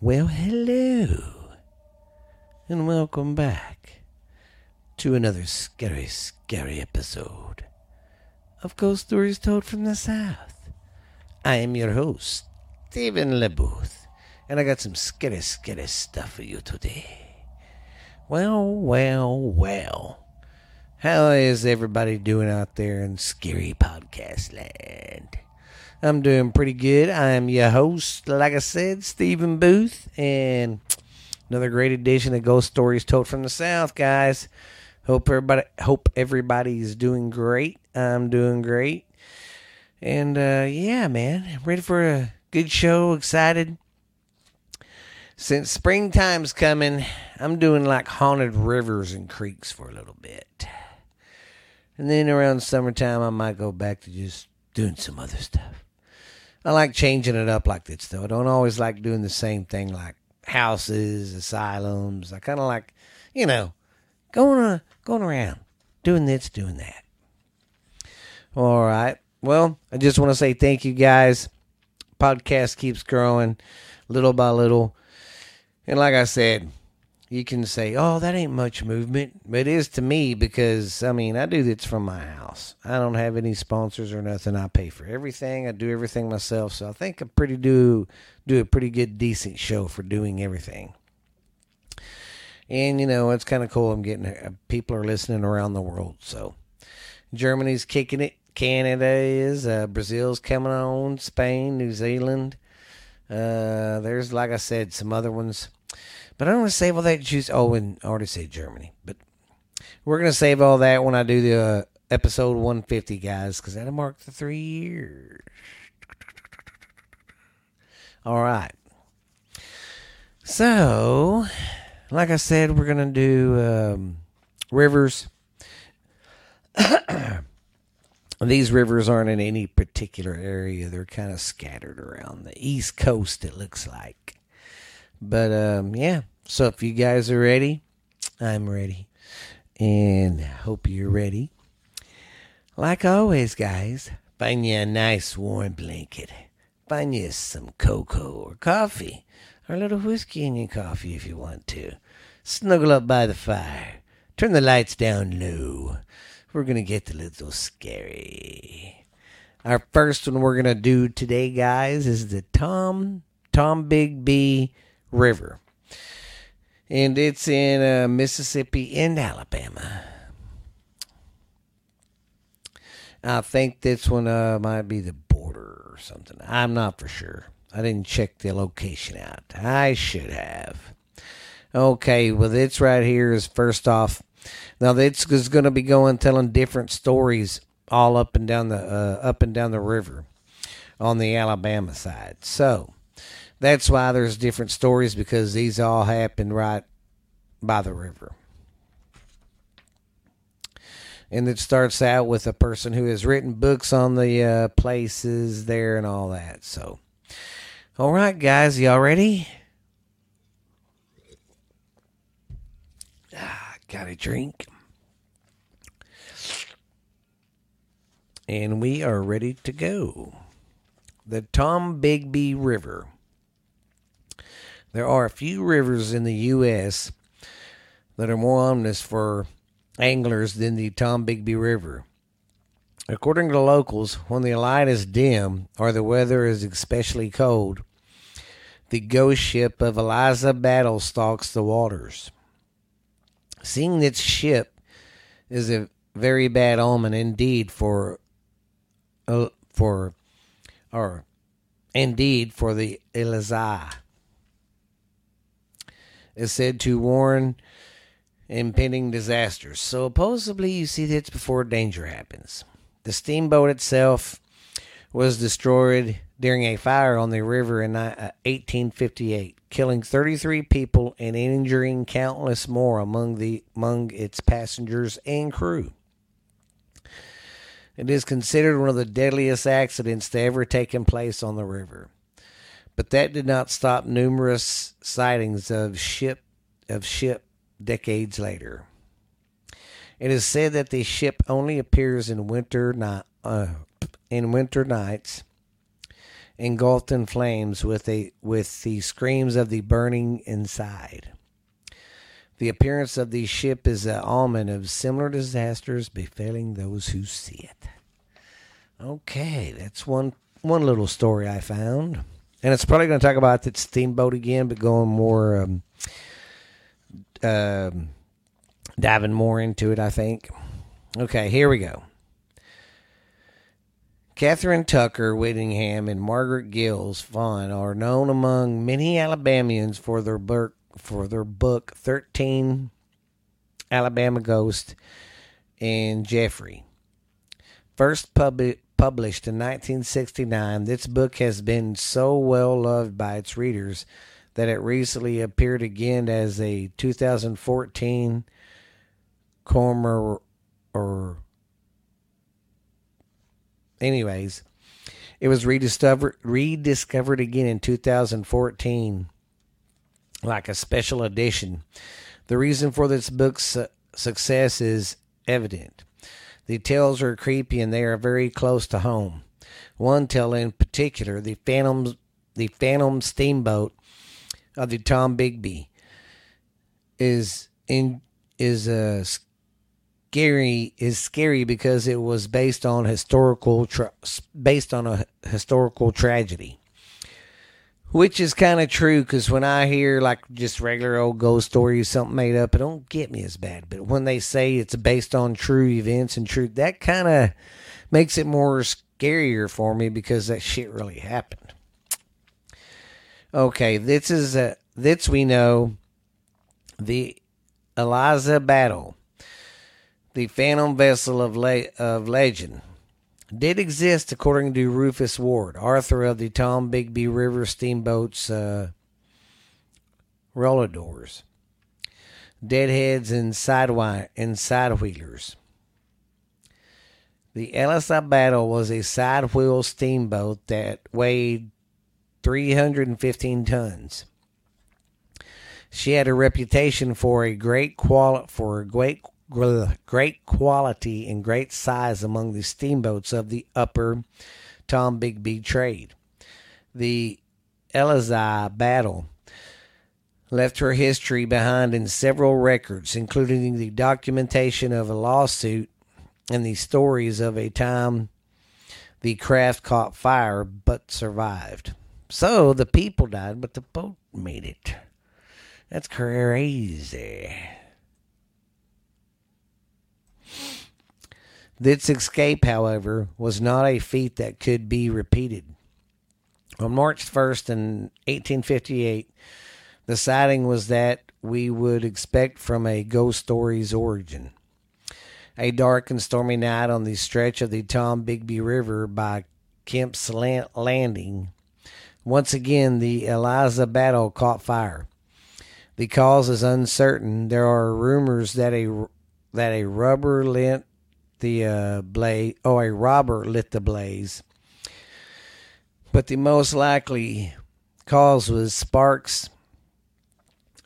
Well, hello, and welcome back to another scary, scary episode of Ghost Stories Told from the South. I am your host, Stephen LeBooth, and I got some scary, scary stuff for you today. Well, well, well. How is everybody doing out there in scary podcast land? I'm doing pretty good. I am your host, like I said, Stephen Booth, and another great edition of Ghost Stories Told from the South, guys. Hope everybody hope everybody's doing great. I'm doing great. And uh, yeah, man, ready for a good show, excited. Since springtime's coming, I'm doing like haunted rivers and creeks for a little bit. And then around summertime I might go back to just doing some other stuff. I like changing it up like this though. I don't always like doing the same thing like houses, asylums. I kind of like, you know, going uh, going around, doing this, doing that. All right. Well, I just want to say thank you guys. Podcast keeps growing little by little. And like I said, you can say, "Oh, that ain't much movement," but it is to me because I mean, I do this from my house. I don't have any sponsors or nothing. I pay for everything. I do everything myself, so I think I pretty do do a pretty good, decent show for doing everything. And you know, it's kind of cool. I'm getting uh, people are listening around the world. So Germany's kicking it. Canada is. Uh, Brazil's coming on. Spain, New Zealand. Uh, there's like I said, some other ones but I'm going to save all that juice. Oh, and I already said Germany. But we're going to save all that when I do the uh, episode 150, guys, because that'll mark the three years. All right. So, like I said, we're going to do um, rivers. These rivers aren't in any particular area. They're kind of scattered around the east coast, it looks like. But um, yeah, so if you guys are ready, I'm ready. And hope you're ready. Like always, guys, find you a nice warm blanket. Find you some cocoa or coffee, or a little whiskey in your coffee if you want to. Snuggle up by the fire. Turn the lights down low. We're going to get a little scary. Our first one we're going to do today, guys, is the Tom Tombigbee River. And it's in uh, Mississippi and Alabama. I think this one uh, might be the border or something. I'm not for sure. I didn't check the location out. I should have. Okay, well, this right here is first off. Now, this is going to be going telling different stories all up and down the uh, up and down the river on the Alabama side. So, that's why there's different stories because these all happened right by the river. And it starts out with a person who has written books on the uh, places there and all that. So, all right, guys, y'all ready? Ah, got a drink. And we are ready to go. The Tombigbee River. There are a few rivers in the U.S. that are more ominous for anglers than the Tombigbee River. According to locals, when the light is dim or the weather is especially cold, the ghost ship of Eliza Battle stalks the waters. Seeing its ship is a very bad omen indeed for uh, for or indeed for the Eliza is said to warn impending disasters. So supposedly you see this before danger happens. The steamboat itself was destroyed during a fire on the river in 1858, uh, killing 33 people and injuring countless more among the among its passengers and crew. It is considered one of the deadliest accidents to ever taken place on the river. But that did not stop numerous sightings of ship of ship decades later. It is said that the ship only appears in winter night, uh, in winter nights engulfed in flames with a with the screams of the burning inside. The appearance of the ship is an omen of similar disasters befalling those who see it. Okay, that's one one little story I found, and it's probably going to talk about that steamboat again, but going more, um, um, diving more into it. I think. Okay, here we go. Kathryn Tucker Whittingham and Margaret Gills Vaughn are known among many Alabamians for their book for their book Thirteen Alabama Ghost and Jeffrey. First pub- published in 1969, this book has been so well loved by its readers that it recently appeared again as a 2014 Cormer or anyways, it was rediscovered rediscovered again in 2014 like a special edition. The reason for this book's success is evident. The tales are creepy and they are very close to home. One tale in particular, the Phantom the Phantom Steamboat of the Tombigbee is in is a scary is scary because it was based on historical tra- based on a historical tragedy which is kind of true because when i hear like just regular old ghost stories something made up it don't get me as bad. But when they say it's based on true events and truth that kind of makes it more scarier for me because that shit really happened. Okay this is a this we know the eliza battle the phantom vessel of, le- of legend, did exist according to Rufus Ward, author of the Tom Tombigbee River Steamboats uh, Rollodores, Deadheads, and Sidewi- and Sidewheelers. The Eliza Battle was a side wheel steamboat that weighed 315 tons. She had a reputation for a great quali- for a great great quality and great size among the steamboats of the upper Tombigbee trade. The Eliza battle left her history behind in several records, including the documentation of a lawsuit and the stories of a time the craft caught fire but survived. So the people died, but the boat made it. That's crazy. This escape, however, was not a feat that could be repeated. On March 1st in 1858, the sighting was that we would expect from a ghost story's origin. A dark and stormy night on the stretch of the Tombigbee River by Kemp's Landing. Once again, the Eliza battle caught fire. The cause is uncertain. There are rumors that a that a rubber lit the uh, blaze, or a robber lit the blaze. But the most likely cause was sparks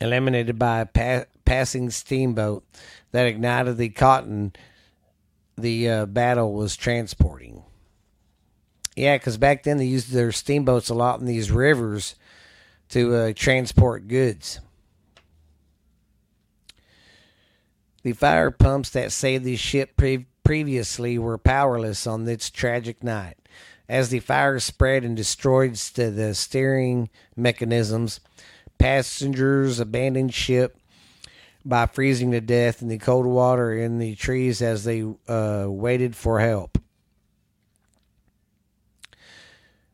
eliminated by a pa- passing steamboat that ignited the cotton the uh, battle was transporting. Yeah, because back then they used their steamboats a lot in these rivers to uh, transport goods. The fire pumps that saved the ship previously were powerless on this tragic night. As the fire spread and destroyed the steering mechanisms, passengers abandoned ship by freezing to death in the cold water in the trees as they uh, waited for help.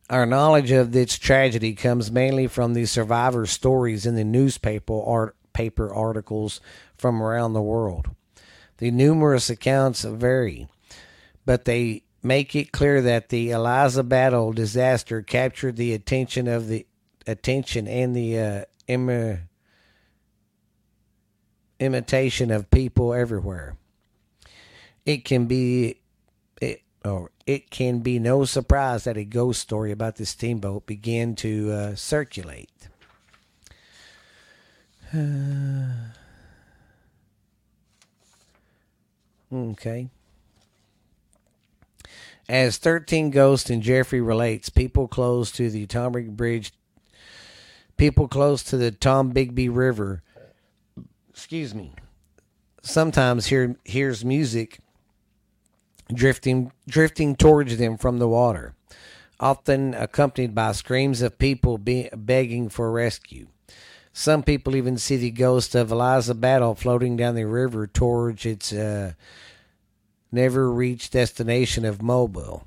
Our knowledge of this tragedy comes mainly from the survivor stories in the newspaper art, paper articles from around the world. The numerous accounts vary, but they make it clear that the Eliza battle disaster captured the attention of the attention and the uh, Im- imitation of people everywhere. It can be it or it can be no surprise that a ghost story about the steamboat began to uh, circulate. Okay. As 13 Ghosts and Jeffrey relates, people close to the Tomrig Bridge, people close to the Tombigbee River, excuse me, sometimes hear hears music drifting drifting towards them from the water, often accompanied by screams of people be, begging for rescue. Some people even see the ghost of Eliza Battle floating down the river towards its uh, never reached destination of Mobile.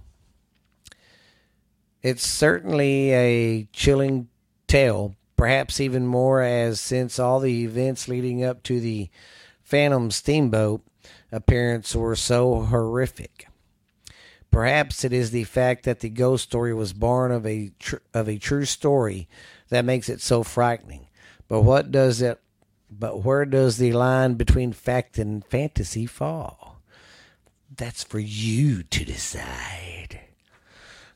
It's certainly a chilling tale, perhaps even more as since all the events leading up to the Phantom Steamboat appearance were so horrific. Perhaps it is the fact that the ghost story was born of a tr- of a true story that makes it so frightening. But what does it? But where does the line between fact and fantasy fall? That's for you to decide.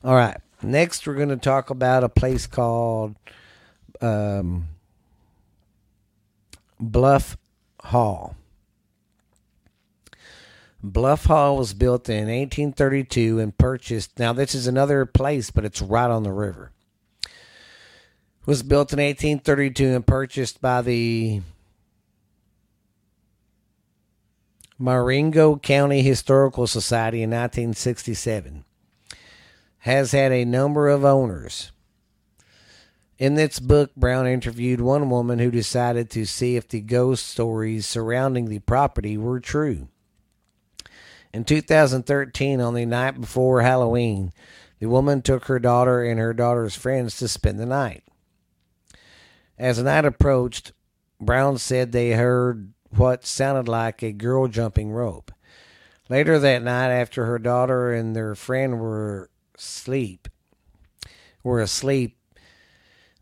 All right. Next, we're going to talk about a place called um, Bluff Hall. Bluff Hall was built in 1832 and purchased. Now, this is another place, but it's right on the river. Was built in 1832 and purchased by the Marengo County Historical Society in 1967. Has had a number of owners. In this book, Brown interviewed one woman who decided to see if the ghost stories surrounding the property were true. In 2013, on the night before Halloween, the woman took her daughter and her daughter's friends to spend the night. As the night approached, Brown said they heard what sounded like a girl jumping rope. Later that night, after her daughter and their friend were asleep, were asleep,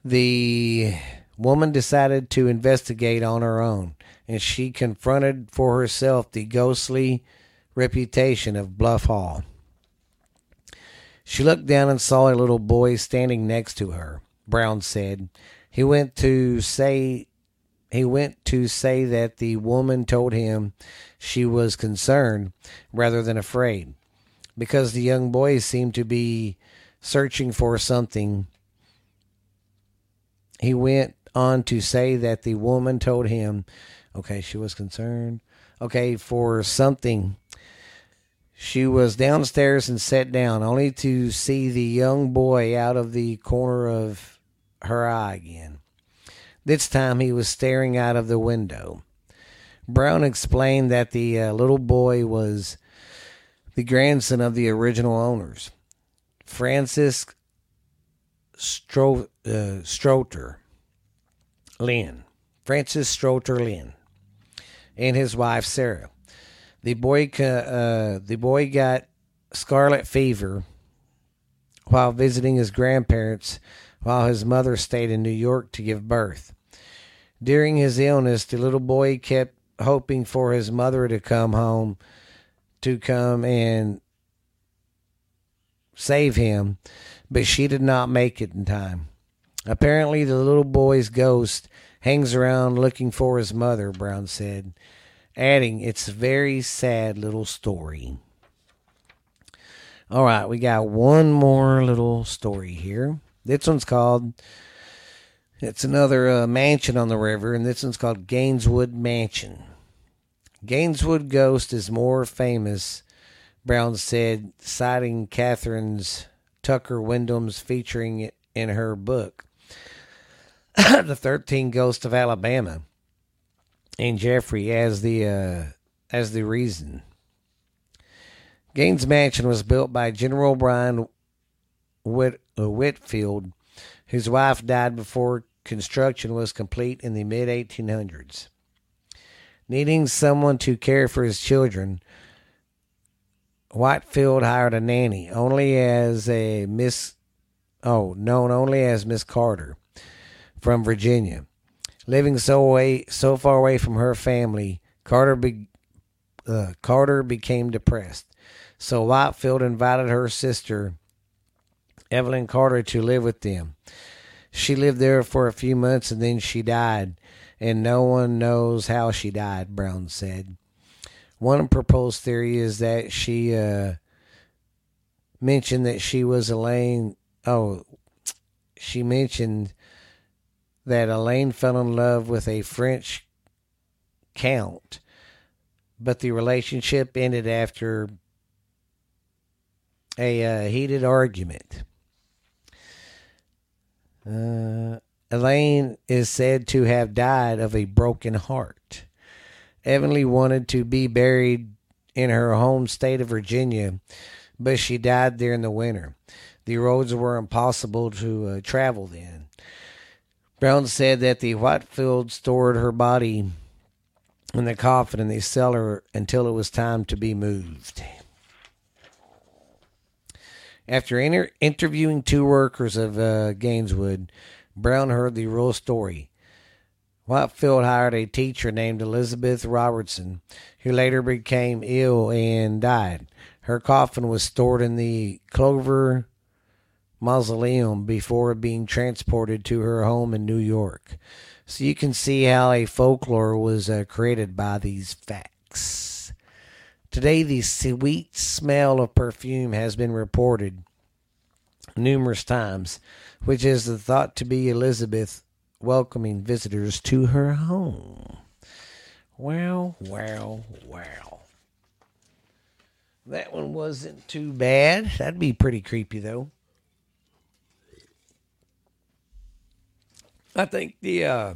the woman decided to investigate on her own, and she confronted for herself the ghostly reputation of Bluff Hall. She looked down and saw a little boy standing next to her. Brown said he went to say he went to say that the woman told him she was concerned rather than afraid because the young boy seemed to be searching for something. He went on to say that the woman told him, okay, she was concerned, okay, for something. She was downstairs and sat down, only to see the young boy out of the corner of her eye again. This time he was staring out of the window. Brown explained that the uh, little boy was the grandson of the original owners, Francis Stro- uh, Strother Lynn, Francis Strother Lynn, and his wife Sarah. The boy, uh, the boy got scarlet fever while visiting his grandparents while his mother stayed in New York to give birth. During his illness, the little boy kept hoping for his mother to come home to come and save him, but she did not make it in time. Apparently, the little boy's ghost hangs around looking for his mother, Brown said, adding, It's a very sad little story. All right, we got one more little story here. This one's called it's another uh, mansion on the river, and this one's called Gaineswood Mansion. Gaineswood Ghost is more famous, Brown said, citing Kathryn's Tucker Windham's featuring it in her book, The 13 Ghosts of Alabama, and Jeffrey as the uh, as the reason. Gaines Mansion was built by General Brian Whit, Whitfield whose wife died before construction was complete in the mid 1800s. Needing someone to care for his children, Whitefield hired a nanny, only as a Miss, oh, known only as Miss Carter, from Virginia. Living so away, so far away from her family, Carter be, uh, Carter became depressed. So Whitefield invited her sister Evelyn Carter to live with them. She lived there for a few months and then she died, and no one knows how she died, Brown said. One proposed theory is that she uh, mentioned that she was Elaine. Oh, she mentioned that Elaine fell in love with a French count, but the relationship ended after a uh, heated argument. Uh, Elaine is said to have died of a broken heart. Evanly wanted to be buried in her home state of Virginia, but she died there in the winter. The roads were impossible to uh, travel then. Brown said that the Whitefield stored her body in the coffin in the cellar until it was time to be moved. After inter- interviewing two workers of uh, Gaineswood, Brown heard the real story. Whitefield hired a teacher named Elizabeth Robertson, who later became ill and died. Her coffin was stored in the Glover Mausoleum before being transported to her home in New York. So you can see how a folklore was uh, created by these facts. Today, the sweet smell of perfume has been reported numerous times, which is thought to be Elizabeth welcoming visitors to her home. Well, well, well. That one wasn't too bad. That'd be pretty creepy, though. I think the uh,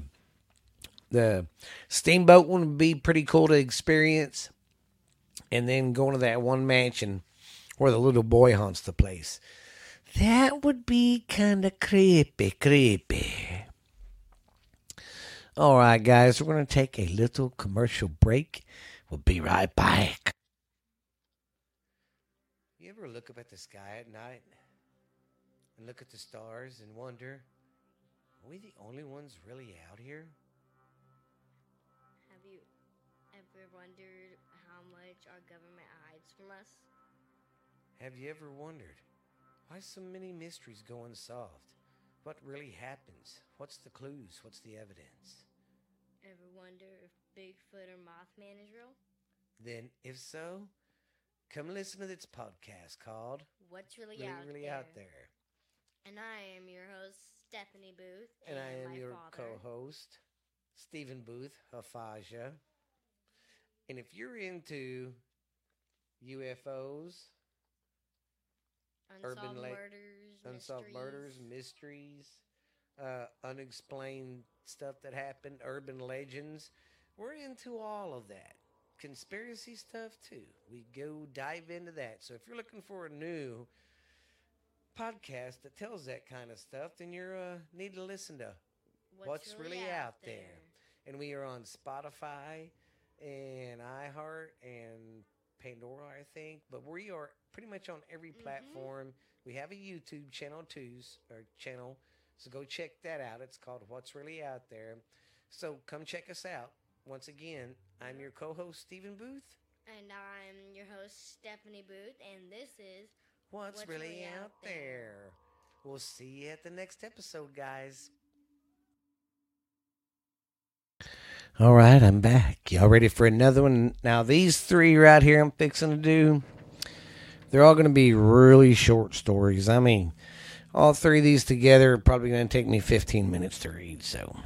the steamboat one would be pretty cool to experience, and then going to that one mansion where the little boy haunts the place. That would be kind of creepy, creepy. All right, guys, we're going to take a little commercial break. We'll be right back. You ever look up at the sky at night and look at the stars and wonder, are we the only ones really out here? Have you ever wondered our government hides from us? Have you ever wondered why so many mysteries go unsolved? What really happens? What's the clues? What's the evidence? Ever wonder if Bigfoot or Mothman is real? Then, if so, come listen to this podcast called What's really, Really, out, really there? Out There. And I am your host, Stephanie Booth. And I am my your co host, Stephen Booth, Hafaja. And if you're into UFOs, Unsolved Urban La- murders, unsolved mysteries. murders, mysteries, uh, unexplained stuff that happened, urban legends. We're into all of that. Conspiracy stuff too. We go dive into that. So if you're looking for a new podcast that tells that kind of stuff, then you uh, need to listen to. What's Really Out There? And we are on Spotify and iHeart and Pandora, I think. But we are pretty much on every Mhm. platform. We have a YouTube channel too, or channel. So go check that out. It's called What's Really Out There. So come check us out. Once again, I'm your co-host Stephen Booth. And I'm your host, Stephanie Booth, and this is What's, What's really, Really out Out there? There? We'll see you at the next episode, guys. All right, I'm back. Y'all ready for another one? Now, these three right here I'm fixing to do, they're all going to be really short stories. I mean, all three of these together are probably going to take me 15 minutes to read. So,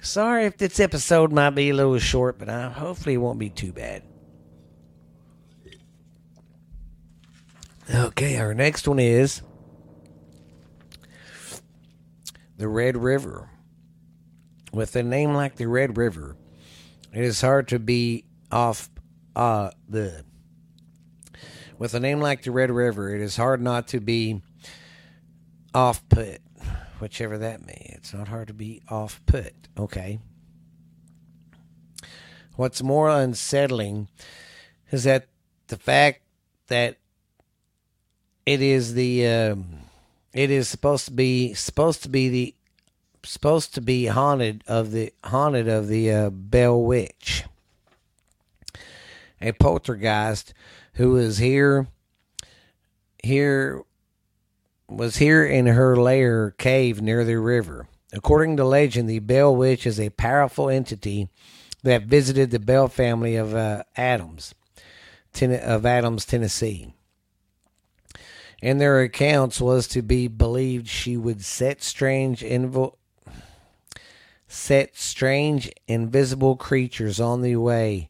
sorry if this episode might be a little short, but uh, hopefully it won't be too bad. Okay, our next one is the Red River. With a name like the Red River, it is hard to be off uh the with a name like the Red River, it is hard not to be off put, whichever that may. It's not hard to be off put. Okay. What's more unsettling is that the fact that it is the um, it is supposed to be supposed to be the supposed to be haunted of the haunted of the uh, Bell Witch, a poltergeist who was here here was here in her lair cave near the river. According to legend, the Bell Witch is a powerful entity that visited the Bell family of uh, Adams, ten- of Adams, Tennessee. In their accounts was to be believed she would set strange invo- set strange invisible creatures on the way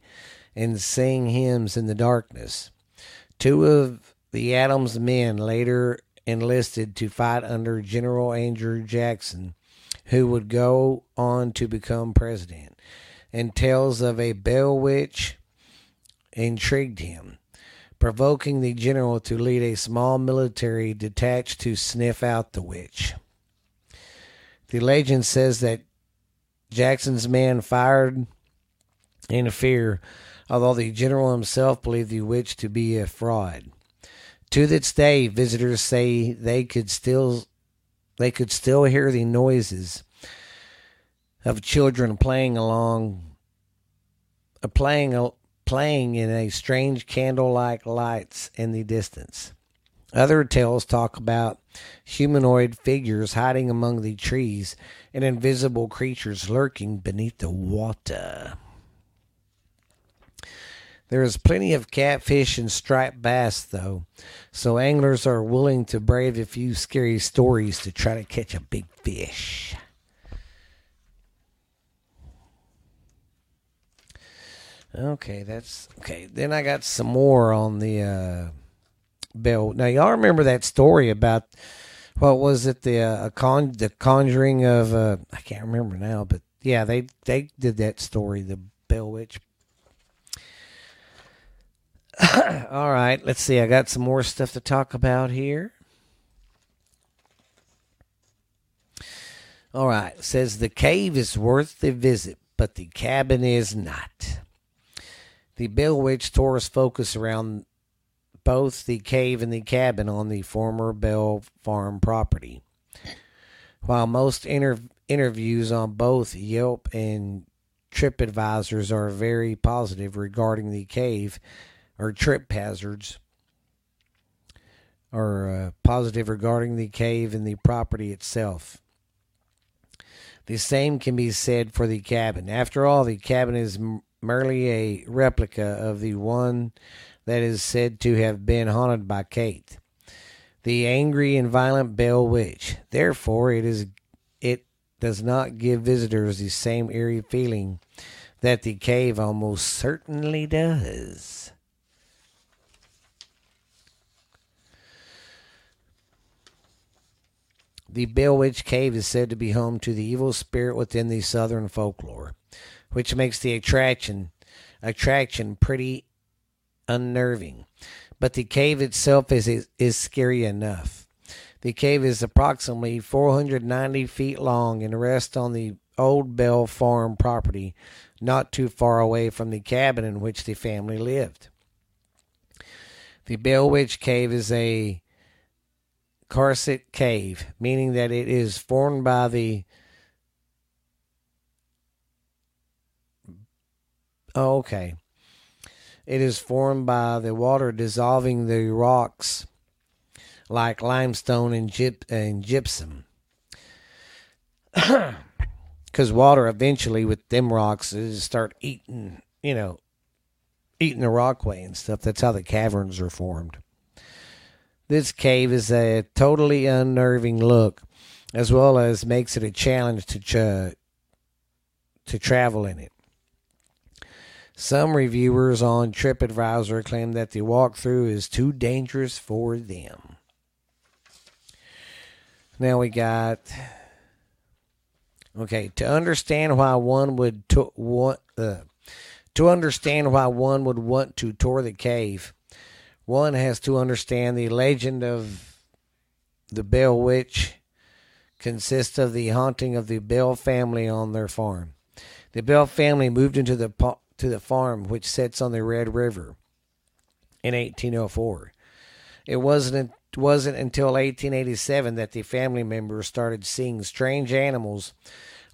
and sing hymns in the darkness. Two of the Adams men later enlisted to fight under General Andrew Jackson, who would go on to become president, and tales of a bell witch intrigued him, provoking the general to lead a small military detached to sniff out the witch. The legend says that Jackson's men fired in fear, although the general himself believed the witch to be a fraud. To this day, visitors say they could still they could still hear the noises of children playing along, uh, playing uh, playing in a strange candle-like lights in the distance. Other tales talk about humanoid figures hiding among the trees and invisible creatures lurking beneath the water. There is plenty of catfish and striped bass, though, so anglers are willing to brave a few scary stories to try to catch a big fish. Okay, that's okay. Then I got some more on the uh, bell. Now y'all remember that story about what was it the uh, con the conjuring of uh, I can't remember now, but yeah, they they did that story, the Bell Witch All right, let's see. I got some more stuff to talk about here. All right, says the cave is worth the visit, but the cabin is not. The Bell Witch tours focus around both the cave and the cabin on the former Bell Farm property. While most inter- interviews on both Yelp and TripAdvisors are very positive regarding the cave, or trip hazards are uh, positive regarding the cave and the property itself. The same can be said for the cabin. After all, the cabin is merely a replica of the one that is said to have been haunted by Kate, the angry and violent Bell Witch. Therefore, it is it does not give visitors the same eerie feeling that the cave almost certainly does. The Bell Witch Cave is said to be home to the evil spirit within the southern folklore, which makes the attraction attraction pretty unnerving. But the cave itself is is, scary enough. The cave is approximately 490 feet long and rests on the old Bell Farm property, not too far away from the cabin in which the family lived. The Bell Witch Cave is a Karst cave, meaning that it is formed by the Oh, okay. It is formed by the water dissolving the rocks like limestone and, gyp- and gypsum. Because water eventually, with them rocks, is start eating, you know, eating the rockway and stuff. That's how the caverns are formed. This cave is a totally unnerving look, as well as makes it a challenge to ch- to travel in it. Some reviewers on TripAdvisor claim that the walkthrough is too dangerous for them. Now we got okay to understand why one would to, want uh, to understand why one would want to tour the cave one has to understand the legend of the Bell Witch consists of the haunting of the Bell family on their farm. The Bell family moved into the to the farm which sits on the Red River in 1804. It wasn't wasn't until 1887 that the family members started seeing strange animals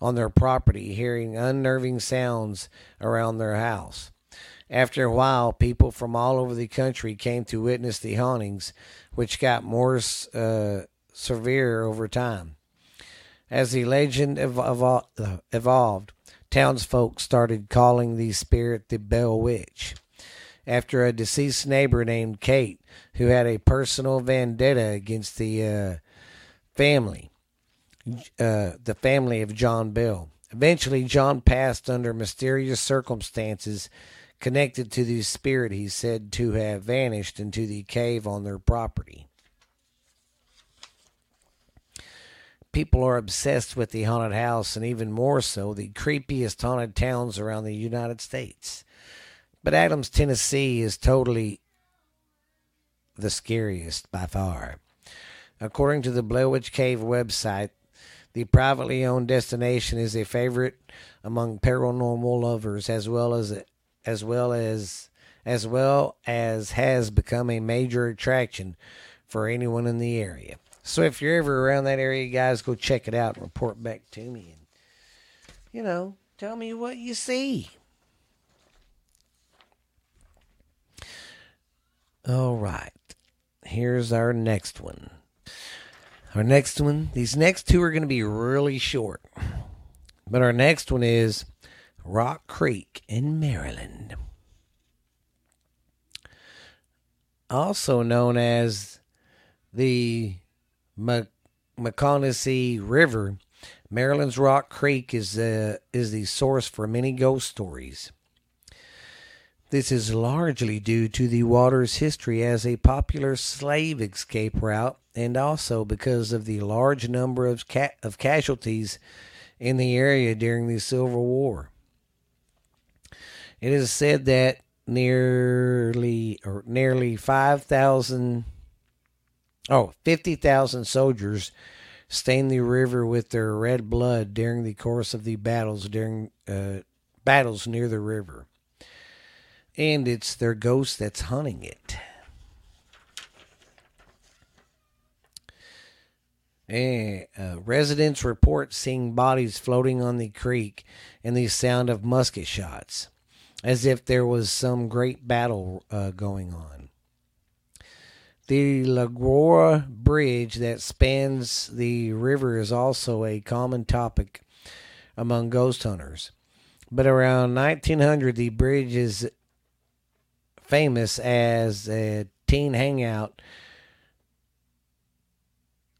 on their property, hearing unnerving sounds around their house. After a while, people from all over the country came to witness the hauntings, which got more uh, severe over time. As the legend evol- evolved, townsfolk started calling the spirit the Bell Witch. after a deceased neighbor named Kate, who had a personal vendetta against the uh, family, uh, the family of John Bell. Eventually, John passed under mysterious circumstances connected to the spirit he said to have vanished into the cave on their property. People are obsessed with the haunted house and even more so the creepiest haunted towns around the United States. But Adams, Tennessee is totally the scariest by far. According to the Blair Witch Cave website, the privately owned destination is a favorite among paranormal lovers as well as as well as as well as has become a major attraction for anyone in the area. So if you're ever around that area, guys, go check it out and report back to me and you know, tell me what you see. All right. Here's our next one. Our next one, these next two are going to be really short. But our next one is Rock Creek in Maryland. Also known as the Mokenosee River, Maryland's Rock Creek is, uh, is the source for many ghost stories. This is largely due to the water's history as a popular slave escape route and also because of the large number of, ca- of casualties in the area during the Civil War. It is said that nearly or nearly 5,000 oh 50,000 soldiers stained the river with their red blood during the course of the battles during uh, battles near the river. And it's their ghost that's hunting it. And, uh, residents report seeing bodies floating on the creek and the sound of musket shots, as if there was some great battle uh, going on. The Lagora Bridge that spans the river is also a common topic among ghost hunters. But around 1900, the bridge is famous as a teen hangout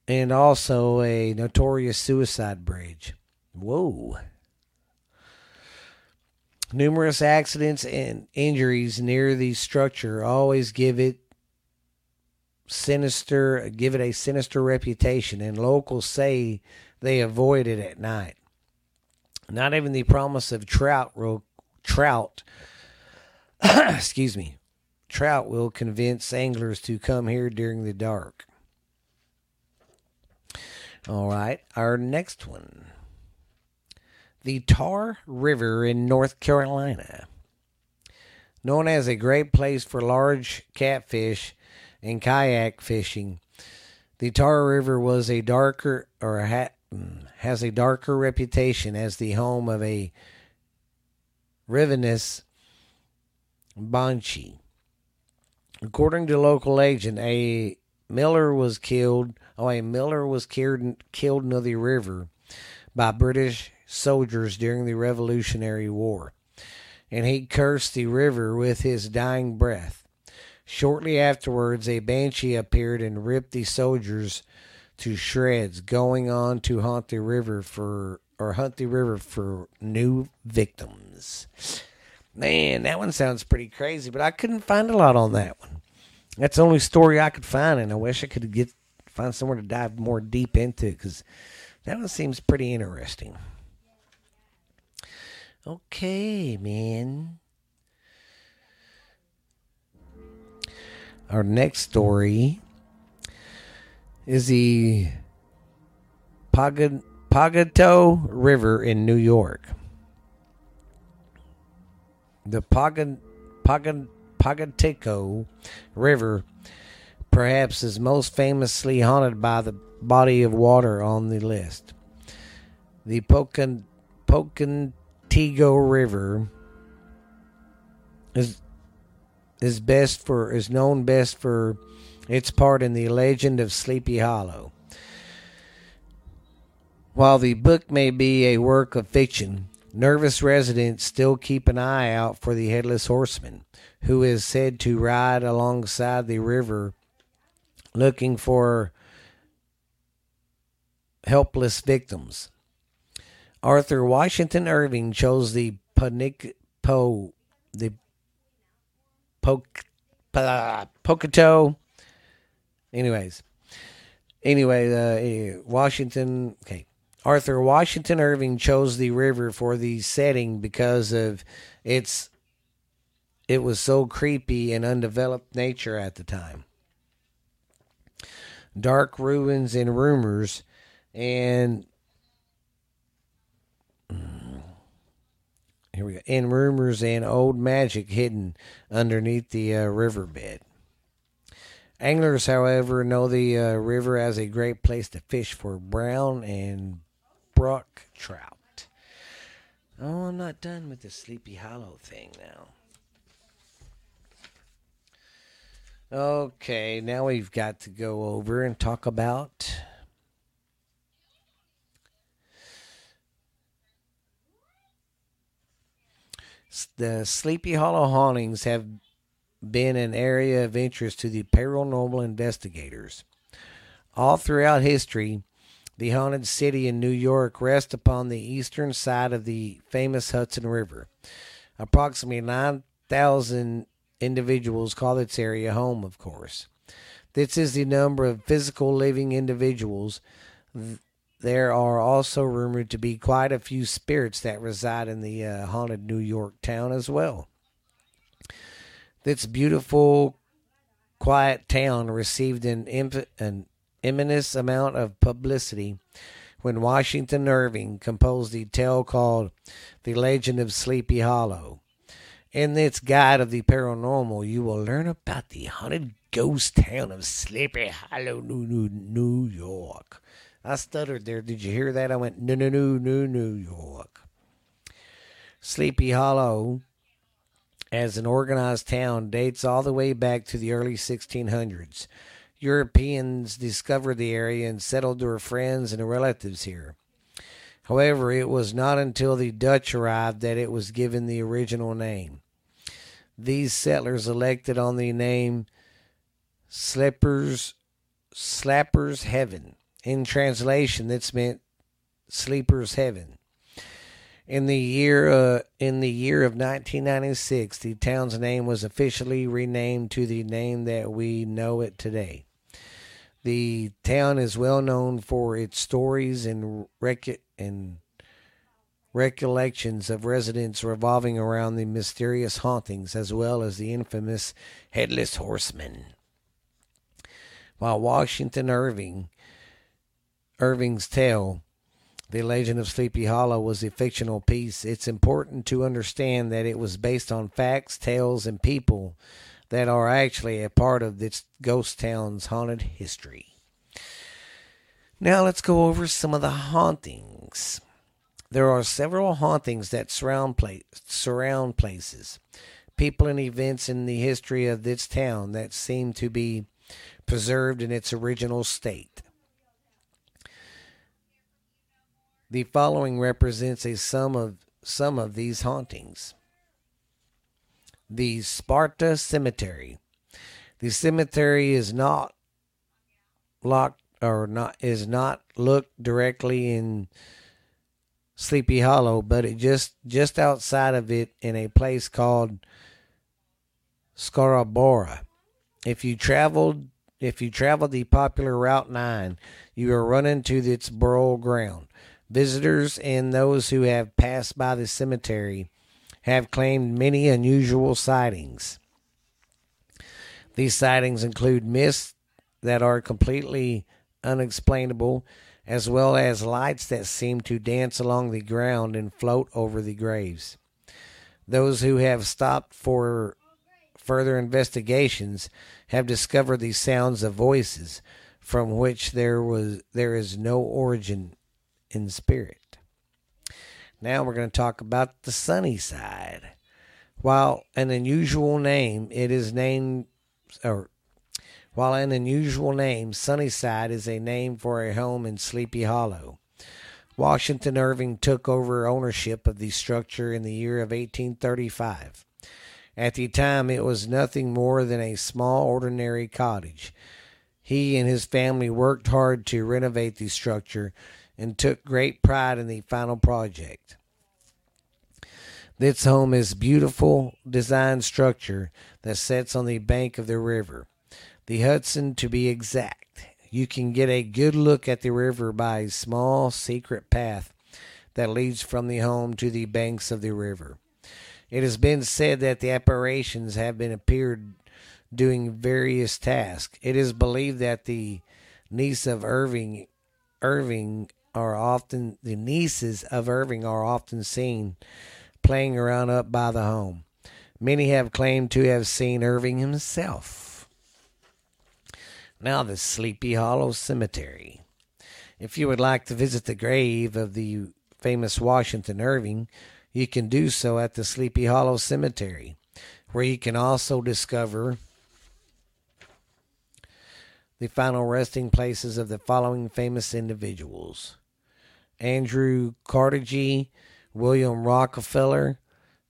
and also a notorious suicide bridge. Whoa. Numerous accidents and injuries near the structure always give it sinister give it a sinister reputation and locals say they avoid it at night. Not even the promise of trout will trout excuse me trout will convince anglers to come here during the dark. All right, our next one. The Tar River in North Carolina. Known as a great place for large catfish and kayak fishing, the Tar River was a darker or has a darker reputation as the home of a ravenous banshee. According to local legend, a Miller was killed. Oh, a Miller was killed killed near the river by British soldiers during the Revolutionary War, and he cursed the river with his dying breath. Shortly afterwards, a banshee appeared and ripped the soldiers to shreds, going on to haunt the river for or hunt the river for new victims. Man, that one sounds pretty crazy, but I couldn't find a lot on that one. That's the only story I could find, and I wish I could get find somewhere to dive more deep into because that one seems pretty interesting. Okay, man. Our next story is the Pagato River in New York. The Pocantico River perhaps is most famously haunted by the body of water on the list. The Pocan, Pocantico River is is best for is known best for its part in the legend of Sleepy Hollow. While the book may be a work of fiction, Nervous residents still keep an eye out for the headless horseman, who is said to ride alongside the river looking for helpless victims. Author Washington Irving chose the Panic Po the Poc, uh, Pocatello. Anyways, anyway, uh, Washington. Okay, Author Washington Irving chose the river for the setting because of its. It was so creepy and undeveloped nature at the time. Dark ruins and rumors, and here we go. And rumors and old magic hidden underneath the uh, riverbed. Anglers, however, know the uh, river as a great place to fish for brown and brook trout. Oh, I'm not done with the Sleepy Hollow thing now. Okay, now we've got to go over and talk about the Sleepy Hollow hauntings have been an area of interest to the paranormal investigators. All throughout history, the haunted city in New York rests upon the eastern side of the famous Hudson River. Approximately 9,000 individuals call its area home, of course. This is the number of physical living individuals. There are also rumored to be quite a few spirits that reside in the uh, haunted New York town as well. This beautiful, quiet town received an, imp- an immense amount of publicity when Washington Irving composed the tale called The Legend of Sleepy Hollow. In this guide of the paranormal, you will learn about the haunted ghost town of Sleepy Hollow, New, New, New York. I stuttered there. Did you hear that? I went, no, no, no, no, New York. Sleepy Hollow, as an organized town, dates all the way back to the early 1600s. Europeans discovered the area and settled their friends and relatives here. However, it was not until the Dutch arrived that it was given the original name. These settlers elected on the name Slippers Slappers Heaven. In translation, this meant Sleepers Heaven. In the year uh, in the year of 1996, the town's name was officially renamed to the name that we know it today. The town is well known for its stories and rec- and recollections of residents revolving around the mysterious hauntings as well as the infamous headless horseman. While Washington Irving Irving's tale, The Legend of Sleepy Hollow was a fictional piece, it's important to understand that it was based on facts, tales, and people that are actually a part of this ghost town's haunted history. Now let's go over some of the hauntings. There are several hauntings that surround, place, surround places, people, and events in the history of this town that seem to be preserved in its original state. The following represents a sum of some of these hauntings. The Sparta Cemetery. The cemetery is not locked or not is not looked directly in Sleepy Hollow, but it just just outside of it in a place called Scarborough. If you traveled if you travel the popular Route 9, you will run into its burial ground. Visitors and those who have passed by the cemetery have claimed many unusual sightings. These sightings include mists that are completely unexplainable as well as lights that seem to dance along the ground and float over the graves. Those who have stopped for further investigations have discovered the sounds of voices from which there was there is no origin in spirit. Now we're going to talk about the sunny side. While an unusual name, it is named or while an unusual name, Sunnyside is a name for a home in Sleepy Hollow. Washington Irving took over ownership of the structure in the year of 1835. At the time, it was nothing more than a small, ordinary cottage. He and his family worked hard to renovate the structure and took great pride in the final project. This home is beautiful design structure that sits on the bank of the river, the Hudson to be exact. You can get a good look at the river by a small secret path that leads from the home to the banks of the river. It has been said that the apparitions have been appeared doing various tasks. It is believed that the niece of Irving Irving are often the nieces of Irving are often seen playing around up by the home. Many have claimed to have seen Irving himself. Now, the Sleepy Hollow Cemetery. If you would like to visit the grave of the famous Washington Irving, you can do so at the Sleepy Hollow Cemetery, where you can also discover the final resting places of the following famous individuals Andrew Carnegie, William Rockefeller.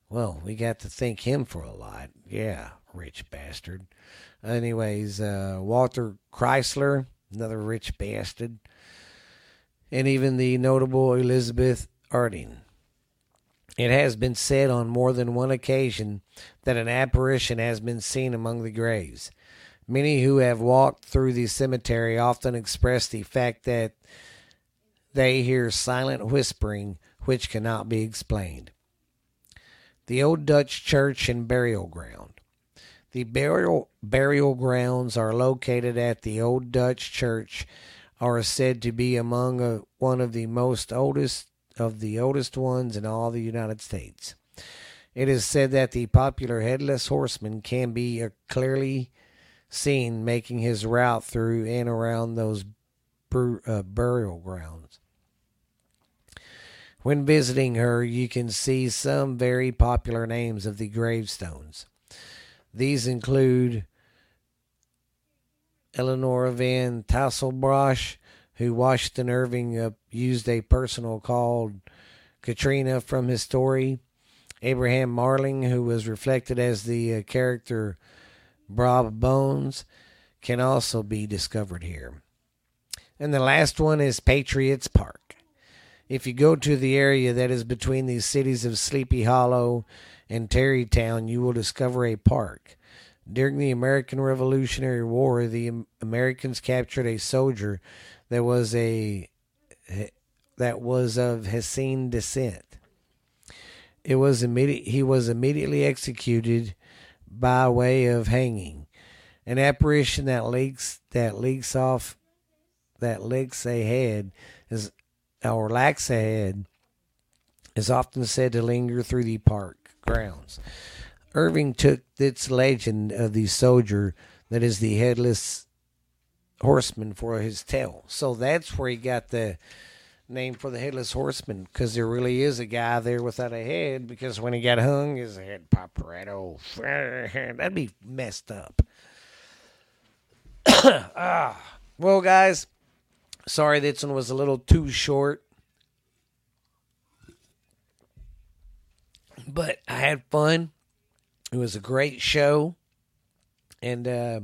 Well, we got to thank him for a lot. Yeah, rich bastard. Anyways, uh, Walter Chrysler, another rich bastard. And even the notable Elizabeth Arden. It has been said on more than one occasion that an apparition has been seen among the graves. Many who have walked through the cemetery often express the fact that they hear silent whispering which cannot be explained. The Old Dutch Church and Burial Ground. The burial, burial grounds are located at the Old Dutch Church, are said to be among a, one of the most oldest of the oldest ones in all the United States. It is said that the popular headless horseman can be uh, clearly seen making his route through and around those bur- uh, burial grounds. When visiting her, you can see some very popular names of the gravestones. These include Eleanor Van Tassel Brush, who Washington Irving uh, used a personal called Katrina from his story. Abraham Martling, who was reflected as the uh, character Brom Bones, can also be discovered here. And the last one is Patriots Park. If you go to the area that is between the cities of Sleepy Hollow and Tarrytown, you will discover a park. During the American Revolutionary War, the Americans captured a soldier that was a that was of Hessian descent. It was immediate. He was immediately executed by way of hanging. An apparition that leaks that leaks off that leaks a head is or lacks ahead is often said to linger through the park grounds. Irving took this legend of the soldier that is the headless horseman for his tale. So that's where he got the name for the headless horseman because there really is a guy there without a head because when he got hung, his head popped right off. That'd be messed up. ah. Well, guys, sorry this one was a little too short. But I had fun. It was a great show. And uh,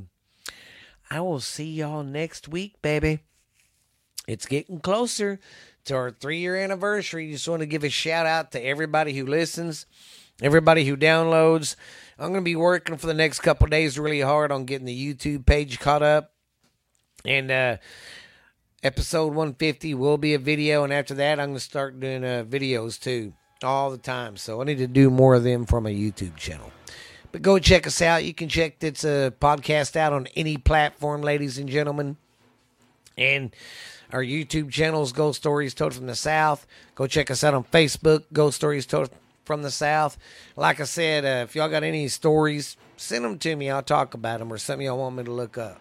I will see y'all next week, baby. It's getting closer to our three year anniversary. Just want to give a shout out to everybody who listens, everybody who downloads. I'm going to be working for the next couple days really hard on getting the YouTube page caught up. And uh, episode 150 will be a video. And after that, I'm going to start doing uh, videos too all the time. So I need to do more of them for my YouTube channel. But go check us out. You can check this uh, podcast out on any platform, ladies and gentlemen. And our YouTube channels, Ghost Stories Told from the South. Go check us out on Facebook, Ghost Stories Told from the South. Like I said, uh, if y'all got any stories, send them to me. I'll talk about them or something y'all want me to look up.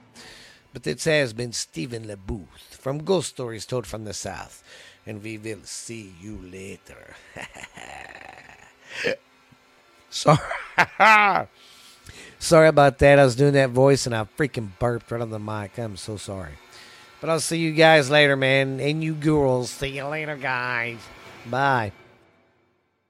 But this has been Stephen LeBooth from Ghost Stories Told from the South. And we will see you later. Sorry. sorry about that. I was doing that voice and I freaking burped right on the mic. I'm so sorry. But I'll see you guys later, man. And you girls. See you later, guys. Bye.